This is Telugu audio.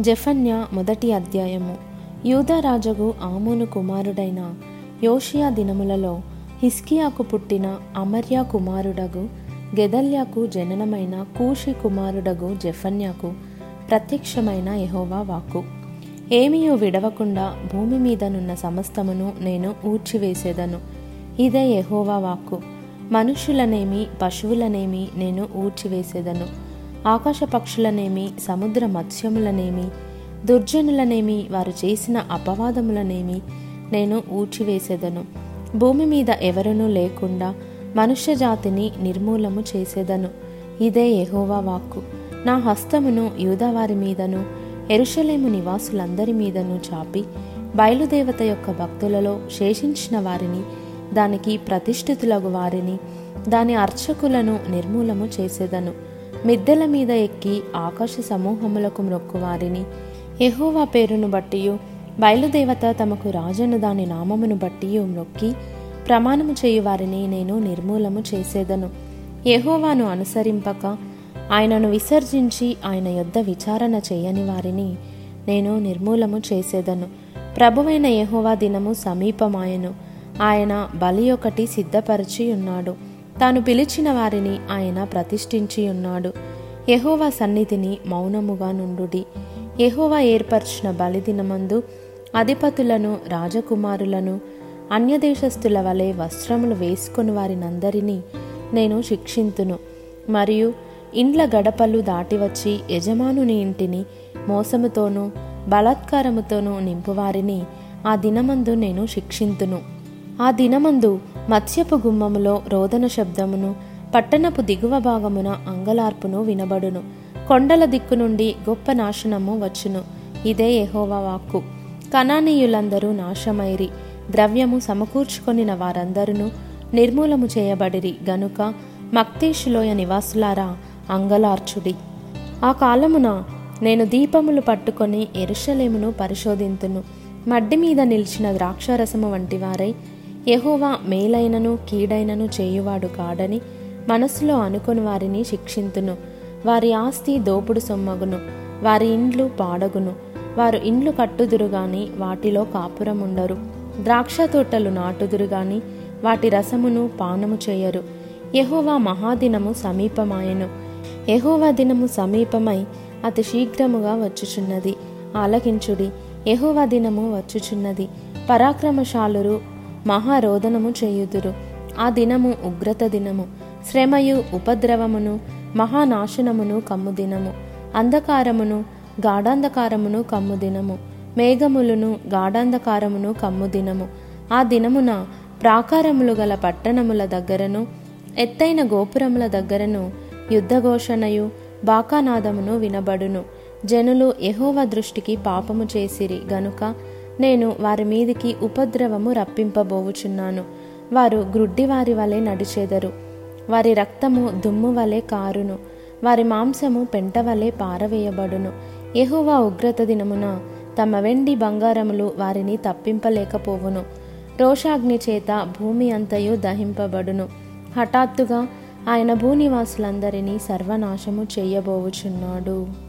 జెఫన్య మొదటి అధ్యాయము. యూదరాజగు ఆమోను కుమారుడైన యోషియా దినములలో హిస్కియాకు పుట్టిన అమర్యా కుమారుడగు గెదల్యాకు జననమైన కూషి కుమారుడగు జెఫన్యాకు ప్రత్యక్షమైన యహోవా వాక్కు. ఏమీయూ విడవకుండా భూమి మీదనున్న సమస్తమును నేను ఊడ్చివేసేదను. ఇదే యహోవా వాక్కు. మనుషులనేమి పశువులనేమి నేను ఊడ్చివేసేదను. ఆకాశ పక్షులనేమి సముద్ర మత్స్యములనేమి దుర్జనులనేమి వారు చేసిన అపవాదములనేమి నేను ఊడ్చివేసేదను. భూమి మీద ఎవరనూ లేకుండా మనుష్య జాతిని నిర్మూలము చేసేదను. ఇదే యహోవా వాక్కు. నా హస్తమును యూదవారి మీదను ఎరుషలేము నివాసులందరి మీదను చాపి బయలుదేవత యొక్క భక్తులలో శేషించిన వారిని దానికి ప్రతిష్ఠితులగు వారిని దాని అర్చకులను నిర్మూలము చేసేదను. మిద్దెల మీద ఎక్కి ఆకాశ సమూహములకు మొక్కువారిని. ఎహోవా పేరును బట్టి బయలుదేవత తమకు రాజను దాని నామమును బట్టి మొక్కి ప్రమాణము చేయు వారిని నేను నిర్మూలము చేసేదను. ఎహోవాను అనుసరింపక ఆయనను విసర్జించి ఆయన యొద్ద విచారణ చేయని వారిని నేను నిర్మూలము చేసేదను. ప్రభువైన యహోవా దినము సమీపమాయను. ఆయన బలి ఒకటి సిద్ధపరిచి ఉన్నాడు తాను పిలిచిన వారిని ఆయన ప్రతిష్ఠించి ఉన్నాడు. యహోవా సన్నిధిని మౌనముగా నుండుడి. యహోవా ఏర్పరిచిన బలిదినమందు అధిపతులను రాజకుమారులను అన్యదేశస్థుల వలె వస్త్రములు వేసుకొని వారినందరినీ నేను శిక్షింతును. మరియు ఇండ్ల గడపలు దాటివచ్చి యజమానుని ఇంటిని మోసముతోనూ బలాత్కారముతోనూ నింపువారిని ఆ దినమందు నేను శిక్షింతును. ఆ దినమందు మత్స్యపు గుమ్మములో రోదన శబ్దమును పట్టణపు దిగువ భాగమున అంగలార్పును వినబడును. కొండల దిక్కు నుండి గొప్ప నాశనము వచ్చును. ఇదే ఎహోవా వాక్కు. కణానీయులందరూ నాశమైరి. ద్రవ్యము సమకూర్చుకొనిన వారందరూ నిర్మూలము చేయబడిరి. గనుక మక్తేషులోయ నివాసులారా అంగలార్చుడి. ఆ కాలమున నేను దీపములు పట్టుకొని ఎరుషలేమును పరిశోధింతును. మడ్డి మీద నిలిచిన ద్రాక్షారసము వంటి వారై యహోవా మేలైనను కీడైనను చేయువాడు కాడని మనసులో అనుకుని వారిని శిక్షింతును. వారి ఆస్తి దోపుడు సొమ్మగును వారి ఇండ్లు పాడగును. వారు ఇండ్లు కట్టుదురు గాని వాటిలో కాపురముండరు. ద్రాక్ష తోటలు నాటుదురు గాని వాటి రసమును పానము చేయరు. యహోవా మహాదినము సమీపమాయెను. యహోవా దినము సమీపమై అతి శీఘ్రముగా వచ్చుచున్నది. ఆలకించుడి యహోవా దినము వచ్చుచున్నది. పరాక్రమశాలురు మహారోదనము చేయుదురు. ఆ దినము ఉగ్రత దినము. శ్రమయు ఉపద్రవమును మహానాశనమును కమ్ము దినము. అంధకారమును గాఢాంధకారమును కమ్ము దినము. మేఘములను గాఢాంధకారమును కమ్ము దినము. ఆ దినమున ప్రాకారములు గల పట్టణముల దగ్గరను ఎత్తైన గోపురముల దగ్గరను యుద్ధఘోషణయు బాకానాదమును వినబడును. జనులు ఎహోవ దృష్టికి పాపము చేసిరి. గనుక నేను వారి మీదికి ఉపద్రవము రప్పింపబోవుచున్నాను. వారు గ్రుడ్డివారి వలె నడిచెదరు. వారి రక్తము దుమ్ము వలె కారును. వారి మాంసము పెంట వలె పారవేయబడును. ఎహువా ఉగ్రత దినమున తమ వెండి బంగారములు వారిని తప్పింపలేకపోవును. రోషాగ్ని చేత భూమి అంతయు దహింపబడును. హఠాత్తుగా ఆయన భూనివాసులందరినీ సర్వనాశము చేయబోవుచున్నాడు.